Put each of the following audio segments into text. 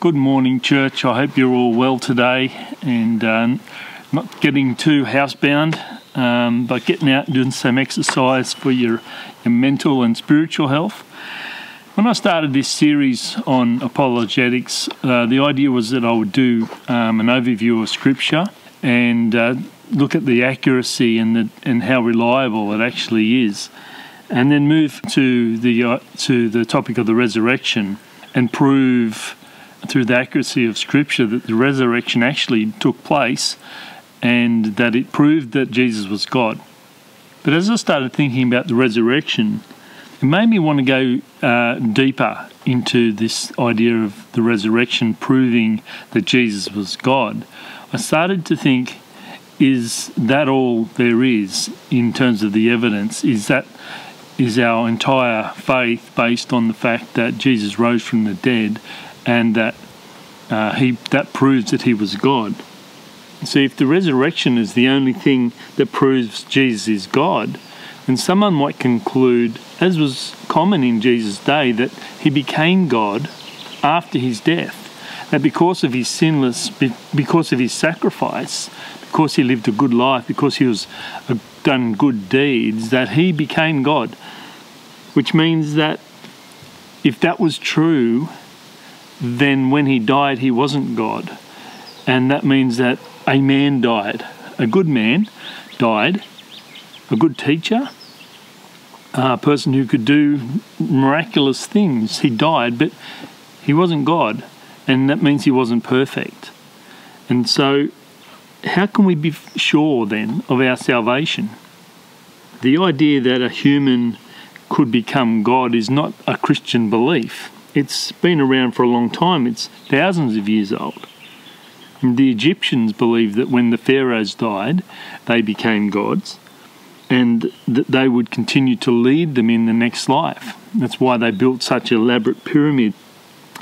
Good morning, church. I hope you're all well today and uh, not getting too housebound, um, but getting out and doing some exercise for your, your mental and spiritual health. When I started this series on apologetics, uh, the idea was that I would do um, an overview of Scripture and uh, look at the accuracy and, the, and how reliable it actually is, and then move to the uh, to the topic of the resurrection and prove through the accuracy of Scripture that the resurrection actually took place and that it proved that Jesus was God. But as I started thinking about the resurrection, it made me want to go uh, deeper into this idea of the resurrection proving that Jesus was God. I started to think, is that all there is in terms of the evidence? Is that is our entire faith based on the fact that Jesus rose from the dead and that uh, he that proves that he was God. See, if the resurrection is the only thing that proves Jesus is God, then someone might conclude, as was common in Jesus' day, that he became God after his death. That because of his sinless, because of his sacrifice, because he lived a good life, because he was uh, done good deeds, that he became God. Which means that if that was true, then when he died, he wasn't God. And that means that a man died. A good man died. A good teacher, a person who could do miraculous things. He died, but he wasn't God. And that means he wasn't perfect. And so, how can we be sure then of our salvation? The idea that a human could become God is not a Christian belief. It's been around for a long time, it's thousands of years old. The Egyptians believed that when the pharaohs died, they became gods and that they would continue to lead them in the next life. That's why they built such elaborate pyramid.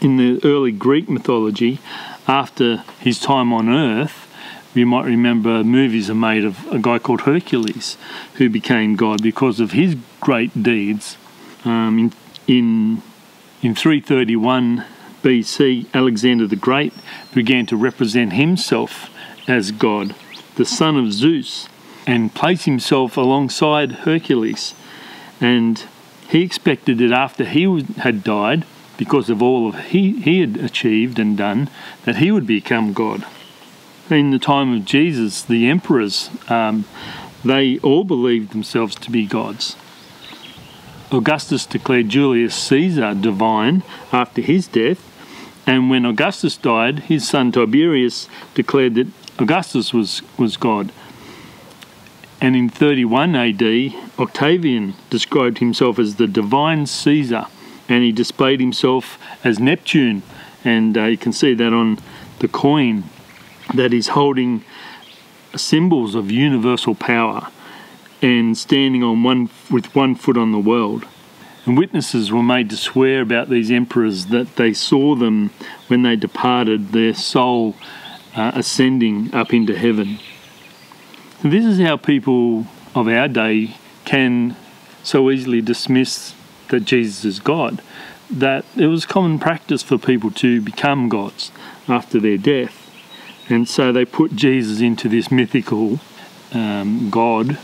In the early Greek mythology, after his time on earth, you might remember movies are made of a guy called Hercules who became God because of his great deeds. Um, in, in in 331 BC, Alexander the Great began to represent himself as God, the son of Zeus, and place himself alongside Hercules. And he expected that after he had died, because of all of he, he had achieved and done, that he would become God. In the time of Jesus, the emperors, um, they all believed themselves to be gods. Augustus declared Julius Caesar divine after his death, and when Augustus died, his son Tiberius declared that Augustus was, was God. And in 31 AD, Octavian described himself as the divine Caesar, and he displayed himself as Neptune. And uh, you can see that on the coin that he's holding symbols of universal power and standing on one with one foot on the world. And witnesses were made to swear about these emperors that they saw them when they departed, their soul uh, ascending up into heaven. This is how people of our day can so easily dismiss that Jesus is God, that it was common practice for people to become gods after their death. And so they put Jesus into this mythical um, God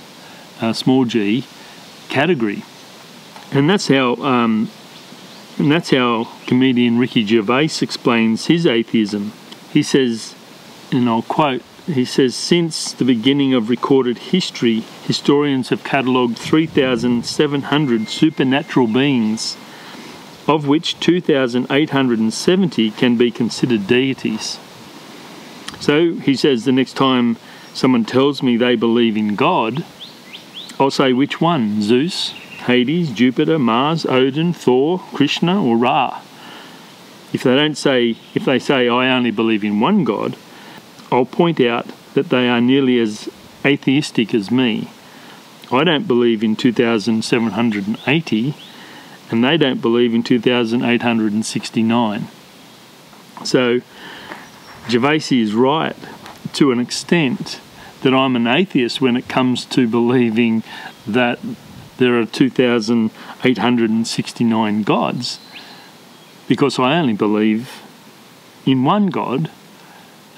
uh, small g category, and that's how um, and that's how comedian Ricky Gervais explains his atheism. He says, and I'll quote. He says, since the beginning of recorded history, historians have catalogued 3,700 supernatural beings, of which 2,870 can be considered deities. So he says, the next time someone tells me they believe in God, I'll say which one Zeus, Hades, Jupiter, Mars, Odin, Thor, Krishna, or Ra. If they don't say, if they say I only believe in one God, I'll point out that they are nearly as atheistic as me. I don't believe in 2780, and they don't believe in 2869. So, Gervais is right to an extent that I'm an atheist when it comes to believing that there are 2,869 gods, because I only believe in one God,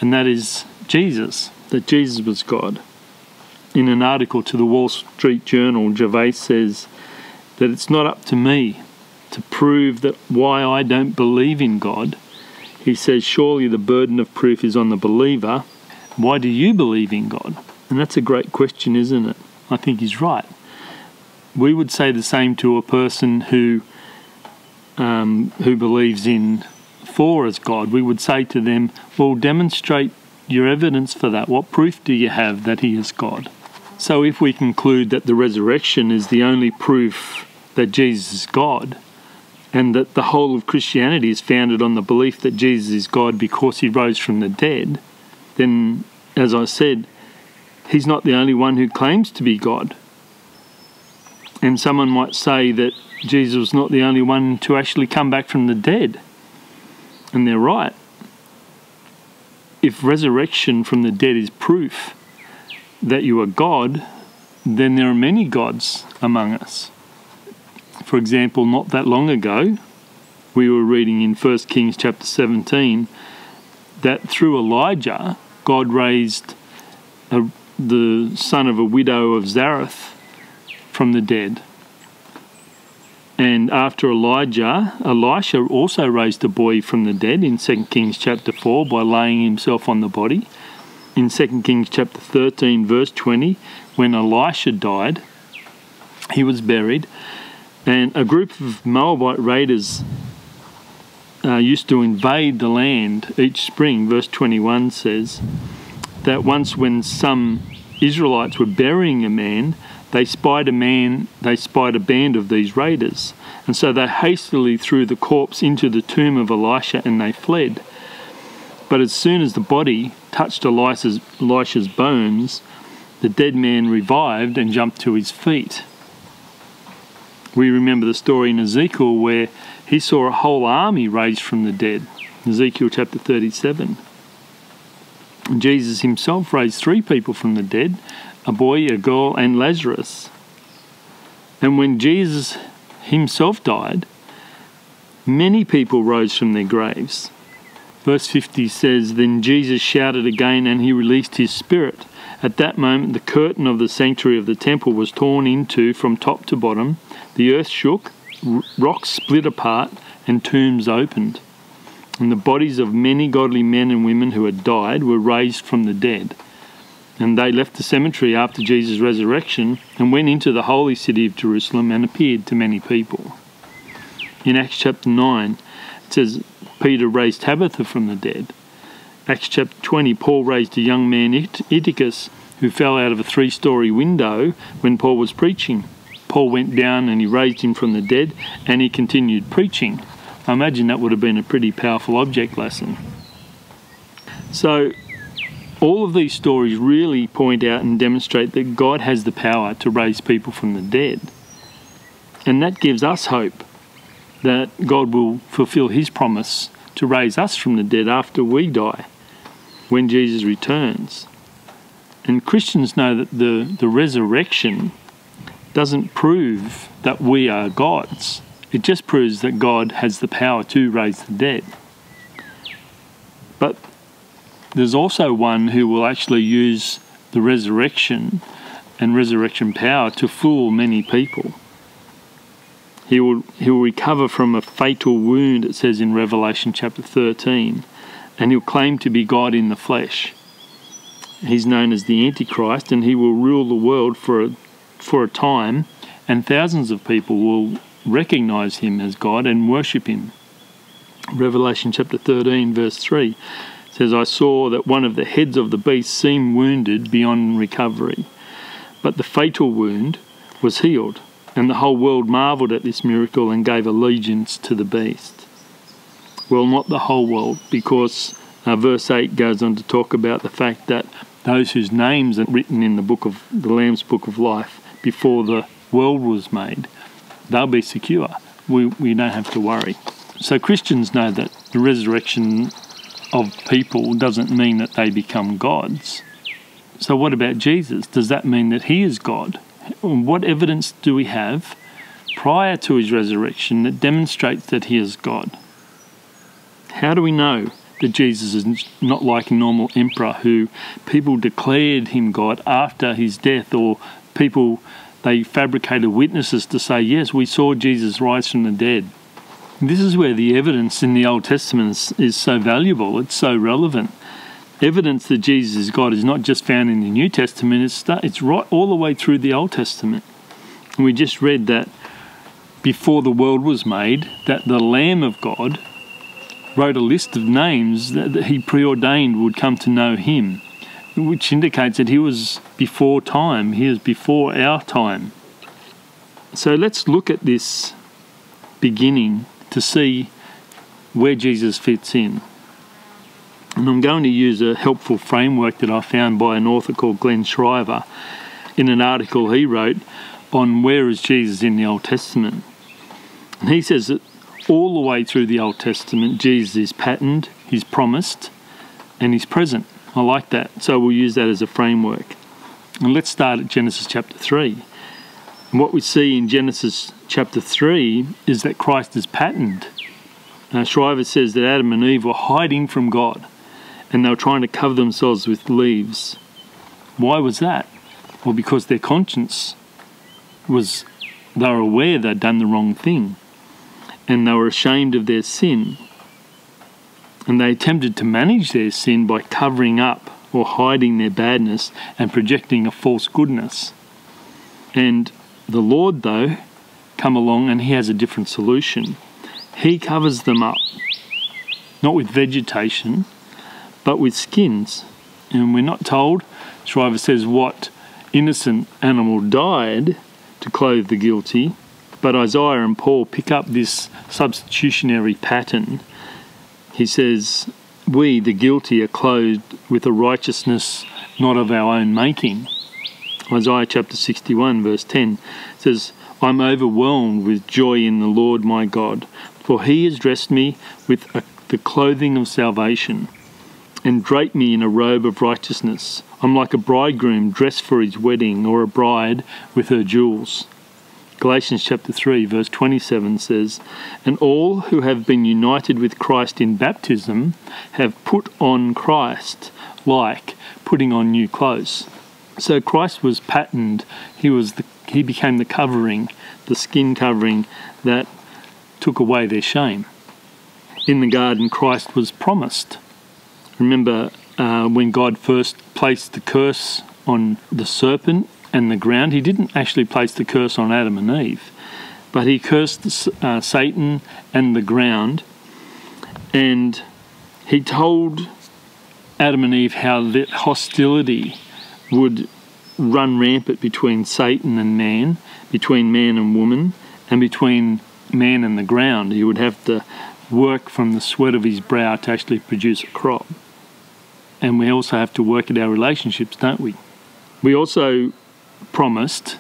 and that is Jesus, that Jesus was God. In an article to the Wall Street Journal, Gervais says that it's not up to me to prove that why I don't believe in God. He says, surely the burden of proof is on the believer. Why do you believe in God? And that's a great question, isn't it? I think he's right. We would say the same to a person who um, who believes in Thor as God. We would say to them, "Well, demonstrate your evidence for that. What proof do you have that He is God?" So, if we conclude that the resurrection is the only proof that Jesus is God, and that the whole of Christianity is founded on the belief that Jesus is God because He rose from the dead, then, as I said, He's not the only one who claims to be God. And someone might say that Jesus was not the only one to actually come back from the dead. And they're right. If resurrection from the dead is proof that you are God, then there are many gods among us. For example, not that long ago, we were reading in 1 Kings chapter 17 that through Elijah, God raised a the son of a widow of Zarephath from the dead. And after Elijah, Elisha also raised a boy from the dead in 2 Kings chapter 4 by laying himself on the body. In 2 Kings chapter 13, verse 20, when Elisha died, he was buried, and a group of Moabite raiders uh, used to invade the land each spring. Verse 21 says, that once when some Israelites were burying a man, they spied a man, they spied a band of these raiders. And so they hastily threw the corpse into the tomb of Elisha and they fled. But as soon as the body touched Elisha's, Elisha's bones, the dead man revived and jumped to his feet. We remember the story in Ezekiel where he saw a whole army raised from the dead. Ezekiel chapter 37. Jesus himself raised three people from the dead a boy, a girl, and Lazarus. And when Jesus himself died, many people rose from their graves. Verse 50 says, Then Jesus shouted again, and he released his spirit. At that moment, the curtain of the sanctuary of the temple was torn in two from top to bottom. The earth shook, rocks split apart, and tombs opened and the bodies of many godly men and women who had died were raised from the dead. And they left the cemetery after Jesus' resurrection and went into the holy city of Jerusalem and appeared to many people. In Acts chapter 9, it says Peter raised Tabitha from the dead. Acts chapter 20, Paul raised a young man, Eutychus, who fell out of a three story window when Paul was preaching. Paul went down and he raised him from the dead and he continued preaching. I imagine that would have been a pretty powerful object lesson. So, all of these stories really point out and demonstrate that God has the power to raise people from the dead. And that gives us hope that God will fulfill his promise to raise us from the dead after we die when Jesus returns. And Christians know that the, the resurrection doesn't prove that we are gods. It just proves that God has the power to raise the dead. But there's also one who will actually use the resurrection and resurrection power to fool many people. He will, he will recover from a fatal wound, it says in Revelation chapter 13, and he'll claim to be God in the flesh. He's known as the Antichrist, and he will rule the world for a, for a time, and thousands of people will recognize him as God and worship him. Revelation chapter 13, verse 3 says, I saw that one of the heads of the beast seemed wounded beyond recovery, but the fatal wound was healed, and the whole world marveled at this miracle and gave allegiance to the beast. Well, not the whole world, because uh, verse 8 goes on to talk about the fact that those whose names are written in the book of the Lamb's book of life before the world was made they'll be secure. We, we don't have to worry. So Christians know that the resurrection of people doesn't mean that they become gods. So, what about Jesus? Does that mean that he is God? What evidence do we have prior to his resurrection that demonstrates that he is God? How do we know that Jesus is not like a normal emperor who people declared him God after his death, or people they fabricated witnesses to say, Yes, we saw Jesus rise from the dead. This is where the evidence in the Old Testament is, is so valuable, it's so relevant. Evidence that Jesus is God is not just found in the New Testament, it's, it's right all the way through the Old Testament. And we just read that before the world was made, that the Lamb of God wrote a list of names that, that he preordained would come to know him, which indicates that he was before time, he was before our time. So let's look at this beginning to see where Jesus fits in. And I'm going to use a helpful framework that I found by an author called Glenn Shriver in an article he wrote on where is Jesus in the Old Testament. And he says that all the way through the Old Testament, Jesus is patterned, he's promised, and he's present. I like that. So we'll use that as a framework. And let's start at Genesis chapter 3. And what we see in Genesis chapter 3 is that Christ is patterned. Now, Shriver says that Adam and Eve were hiding from God and they were trying to cover themselves with leaves. Why was that? Well, because their conscience was, they were aware they'd done the wrong thing and they were ashamed of their sin. And they attempted to manage their sin by covering up or hiding their badness and projecting a false goodness. And the Lord, though, come along and he has a different solution. He covers them up, not with vegetation, but with skins. And we're not told, Shriver says, what innocent animal died to clothe the guilty, but Isaiah and Paul pick up this substitutionary pattern. He says, We, the guilty, are clothed with a righteousness not of our own making. Isaiah chapter 61, verse 10 says, I'm overwhelmed with joy in the Lord my God, for he has dressed me with a, the clothing of salvation and draped me in a robe of righteousness. I'm like a bridegroom dressed for his wedding, or a bride with her jewels. Galatians chapter 3, verse 27 says, And all who have been united with Christ in baptism have put on Christ, like putting on new clothes. So Christ was patterned, he, was the, he became the covering, the skin covering that took away their shame. In the garden, Christ was promised. Remember uh, when God first placed the curse on the serpent and the ground. He didn't actually place the curse on Adam and Eve, but he cursed uh, Satan and the ground, and he told Adam and Eve how that hostility would run rampant between Satan and man, between man and woman, and between man and the ground. He would have to work from the sweat of his brow to actually produce a crop. And we also have to work at our relationships, don't we? We also promised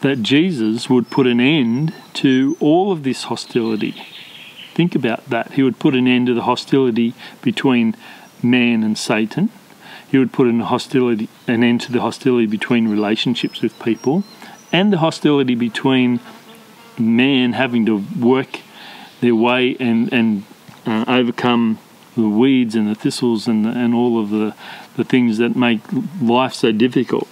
that Jesus would put an end to all of this hostility. Think about that. He would put an end to the hostility between man and Satan. He would put an hostility an end to the hostility between relationships with people and the hostility between man having to work their way and, and uh, overcome the weeds and the thistles and, the, and all of the, the things that make life so difficult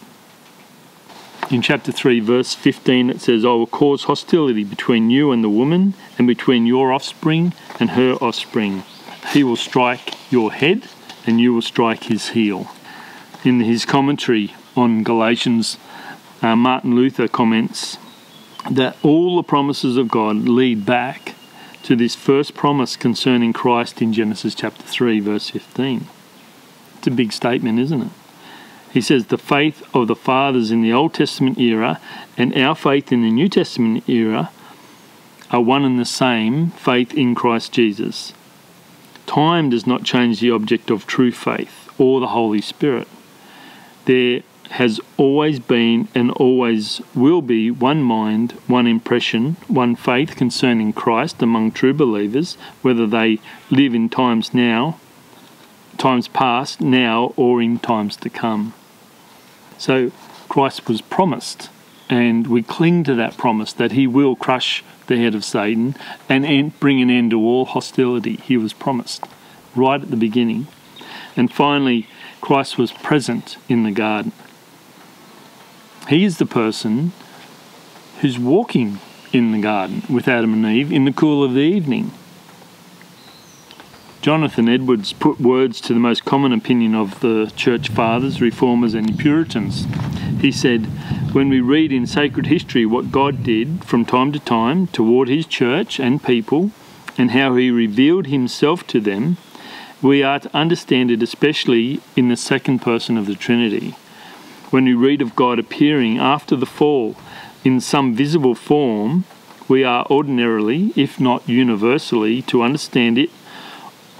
in chapter 3, verse 15, it says, I will cause hostility between you and the woman, and between your offspring and her offspring. He will strike your head, and you will strike his heel. In his commentary on Galatians, uh, Martin Luther comments that all the promises of God lead back to this first promise concerning Christ in Genesis chapter 3, verse 15. It's a big statement, isn't it? He says the faith of the fathers in the Old Testament era and our faith in the New Testament era are one and the same faith in Christ Jesus. Time does not change the object of true faith or the Holy Spirit. There has always been and always will be one mind, one impression, one faith concerning Christ among true believers, whether they live in times now, times past, now, or in times to come. So Christ was promised, and we cling to that promise that he will crush the head of Satan and bring an end to all hostility. He was promised. right at the beginning. And finally, Christ was present in the garden. He is the person who's walking in the garden with Adam and Eve in the cool of the evening. Jonathan Edwards put words to the most common opinion of the church fathers, reformers, and Puritans. He said, When we read in sacred history what God did from time to time toward his church and people, and how he revealed himself to them, we are to understand it especially in the second person of the Trinity. When we read of God appearing after the fall in some visible form, we are ordinarily, if not universally, to understand it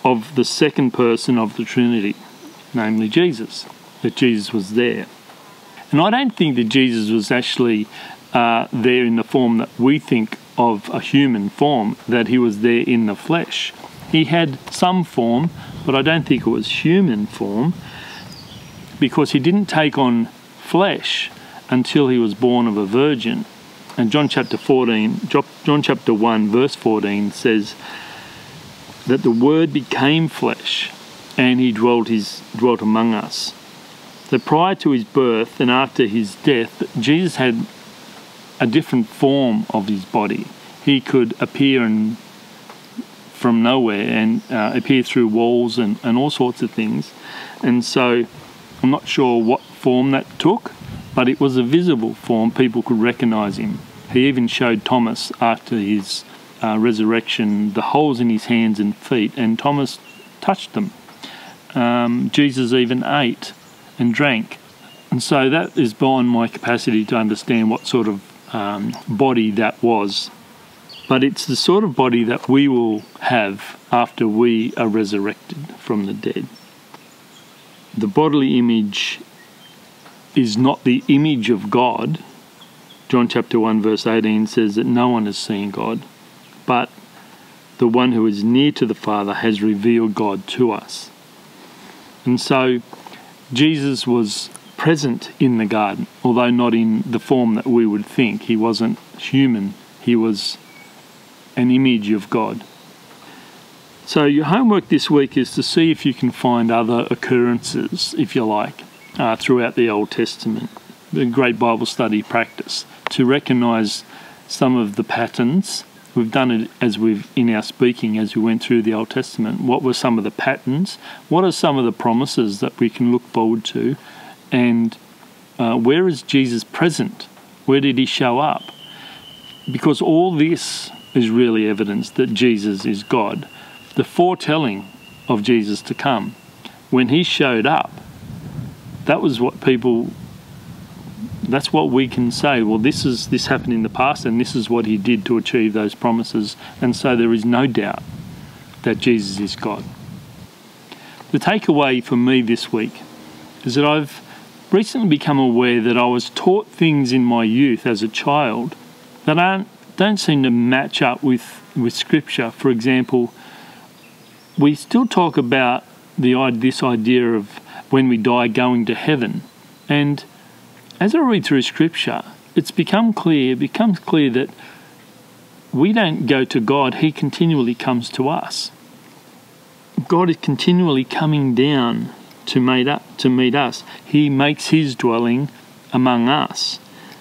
of the second person of the Trinity, namely Jesus, that Jesus was there. And I don't think that Jesus was actually uh, there in the form that we think of a human form, that he was there in the flesh. He had some form, but I don't think it was human form because he didn't take on flesh until he was born of a virgin. And John chapter 14, John chapter 1, verse 14 says, that the Word became flesh and he dwelt, his, dwelt among us. So prior to his birth and after his death, Jesus had a different form of his body. He could appear in, from nowhere and uh, appear through walls and, and all sorts of things. And so I'm not sure what form that took, but it was a visible form. People could recognize him. He even showed Thomas after his uh, resurrection the holes in his hands and feet, and Thomas touched them. Um, Jesus even ate and drank. And so that is beyond my capacity to understand what sort of um, body that was. But it's the sort of body that we will have after we are resurrected from the dead. The bodily image is not the image of God. John chapter 1, verse 18 says that no one has seen God but the one who is near to the Father has revealed God to us. And so Jesus was present in the garden, although not in the form that we would think. He wasn't human, he was an image of God. So, your homework this week is to see if you can find other occurrences, if you like, uh, throughout the Old Testament. A great Bible study practice to recognize some of the patterns We've done it as we've in our speaking as we went through the Old Testament. What were some of the patterns? What are some of the promises that we can look forward to? And uh, where is Jesus present? Where did he show up? Because all this is really evidence that Jesus is God. The foretelling of Jesus to come, when he showed up, that was what people that's what we can say. Well, this is this happened in the past, and this is what he did to achieve those promises. And so there is no doubt that Jesus is God. The takeaway for me this week is that I've recently become aware that I was taught things in my youth as a child that aren't, don't seem to match up with, with Scripture. For example, we still talk about the this idea of when we die going to heaven, and as I read through Scripture, it's become clear, it becomes clear that we don't go to God, He continually comes to us. God is continually coming down to meet, up, to meet us. He makes His dwelling among us.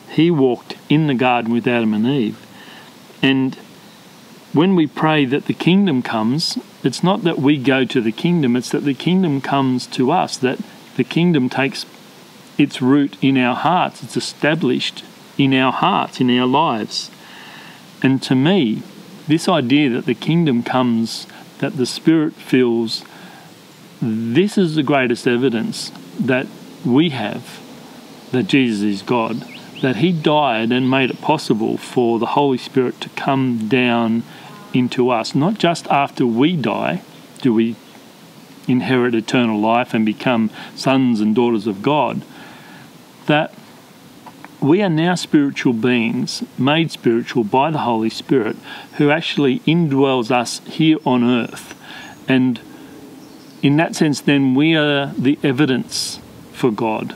He walked in the garden with Adam and Eve. And when we pray that the kingdom comes, it's not that we go to the kingdom, it's that the kingdom comes to us, that the kingdom takes its root in our hearts. It's established in our hearts, in our lives. And to me, this idea that the kingdom comes, that the Spirit fills, this is the greatest evidence that we have that Jesus is God, that He died and made it possible for the Holy Spirit to come down into us. Not just after we die do we inherit eternal life and become sons and daughters of God, that we are now spiritual beings, made spiritual by the Holy Spirit, who actually indwells us here on earth. And in that sense, then, we are the evidence for God.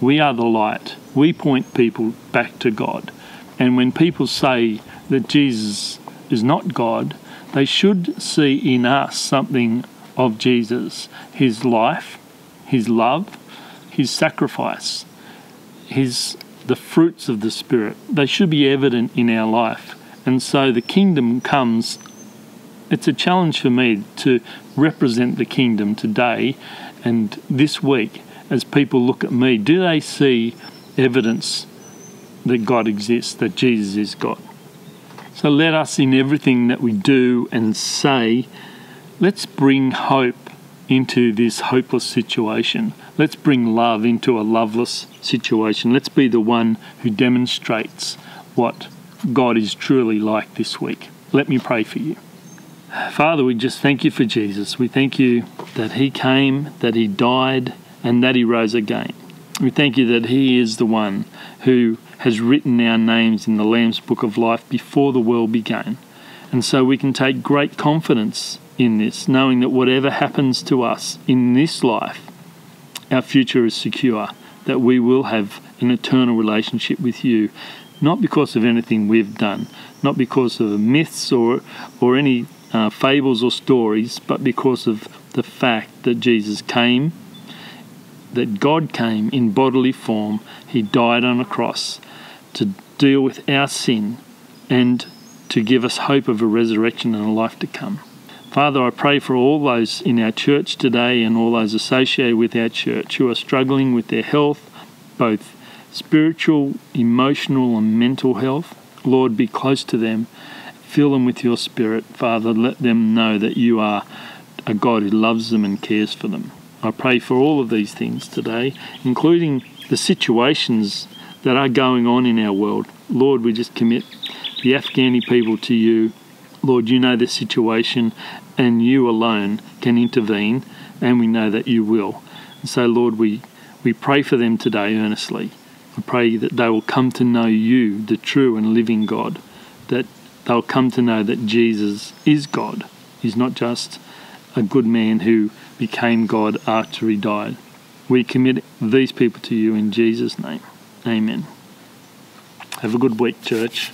We are the light. We point people back to God. And when people say that Jesus is not God, they should see in us something of Jesus, his life, his love, his sacrifice, his the fruits of the spirit. They should be evident in our life. And so the kingdom comes it's a challenge for me to represent the kingdom today and this week as people look at me. Do they see evidence that God exists, that Jesus is God? So let us, in everything that we do and say, let's bring hope into this hopeless situation. Let's bring love into a loveless situation. Let's be the one who demonstrates what God is truly like this week. Let me pray for you. Father, we just thank you for Jesus. We thank you that he came, that he died, and that he rose again. We thank you that he is the one who has written our names in the Lamb's Book of Life before the world began. And so we can take great confidence in this, knowing that whatever happens to us in this life, our future is secure, that we will have an eternal relationship with you, not because of anything we've done, not because of myths or, or any uh, fables or stories, but because of the fact that Jesus came, that God came in bodily form, He died on a cross to deal with our sin and to give us hope of a resurrection and a life to come. Father, I pray for all those in our church today and all those associated with our church who are struggling with their health, both spiritual, emotional, and mental health. Lord, be close to them Fill them with your spirit, Father. Let them know that you are a God who loves them and cares for them. I pray for all of these things today, including the situations that are going on in our world. Lord, we just commit the Afghani people to you. Lord, you know the situation, and you alone can intervene, and we know that you will. And so, Lord, we, we pray for them today earnestly. I pray that they will come to know you, the true and living God, that they'll come to know that Jesus is God. He's not just a good man who became God after he died. We commit these people to you in Jesus' name. Amen. Have a good week, church.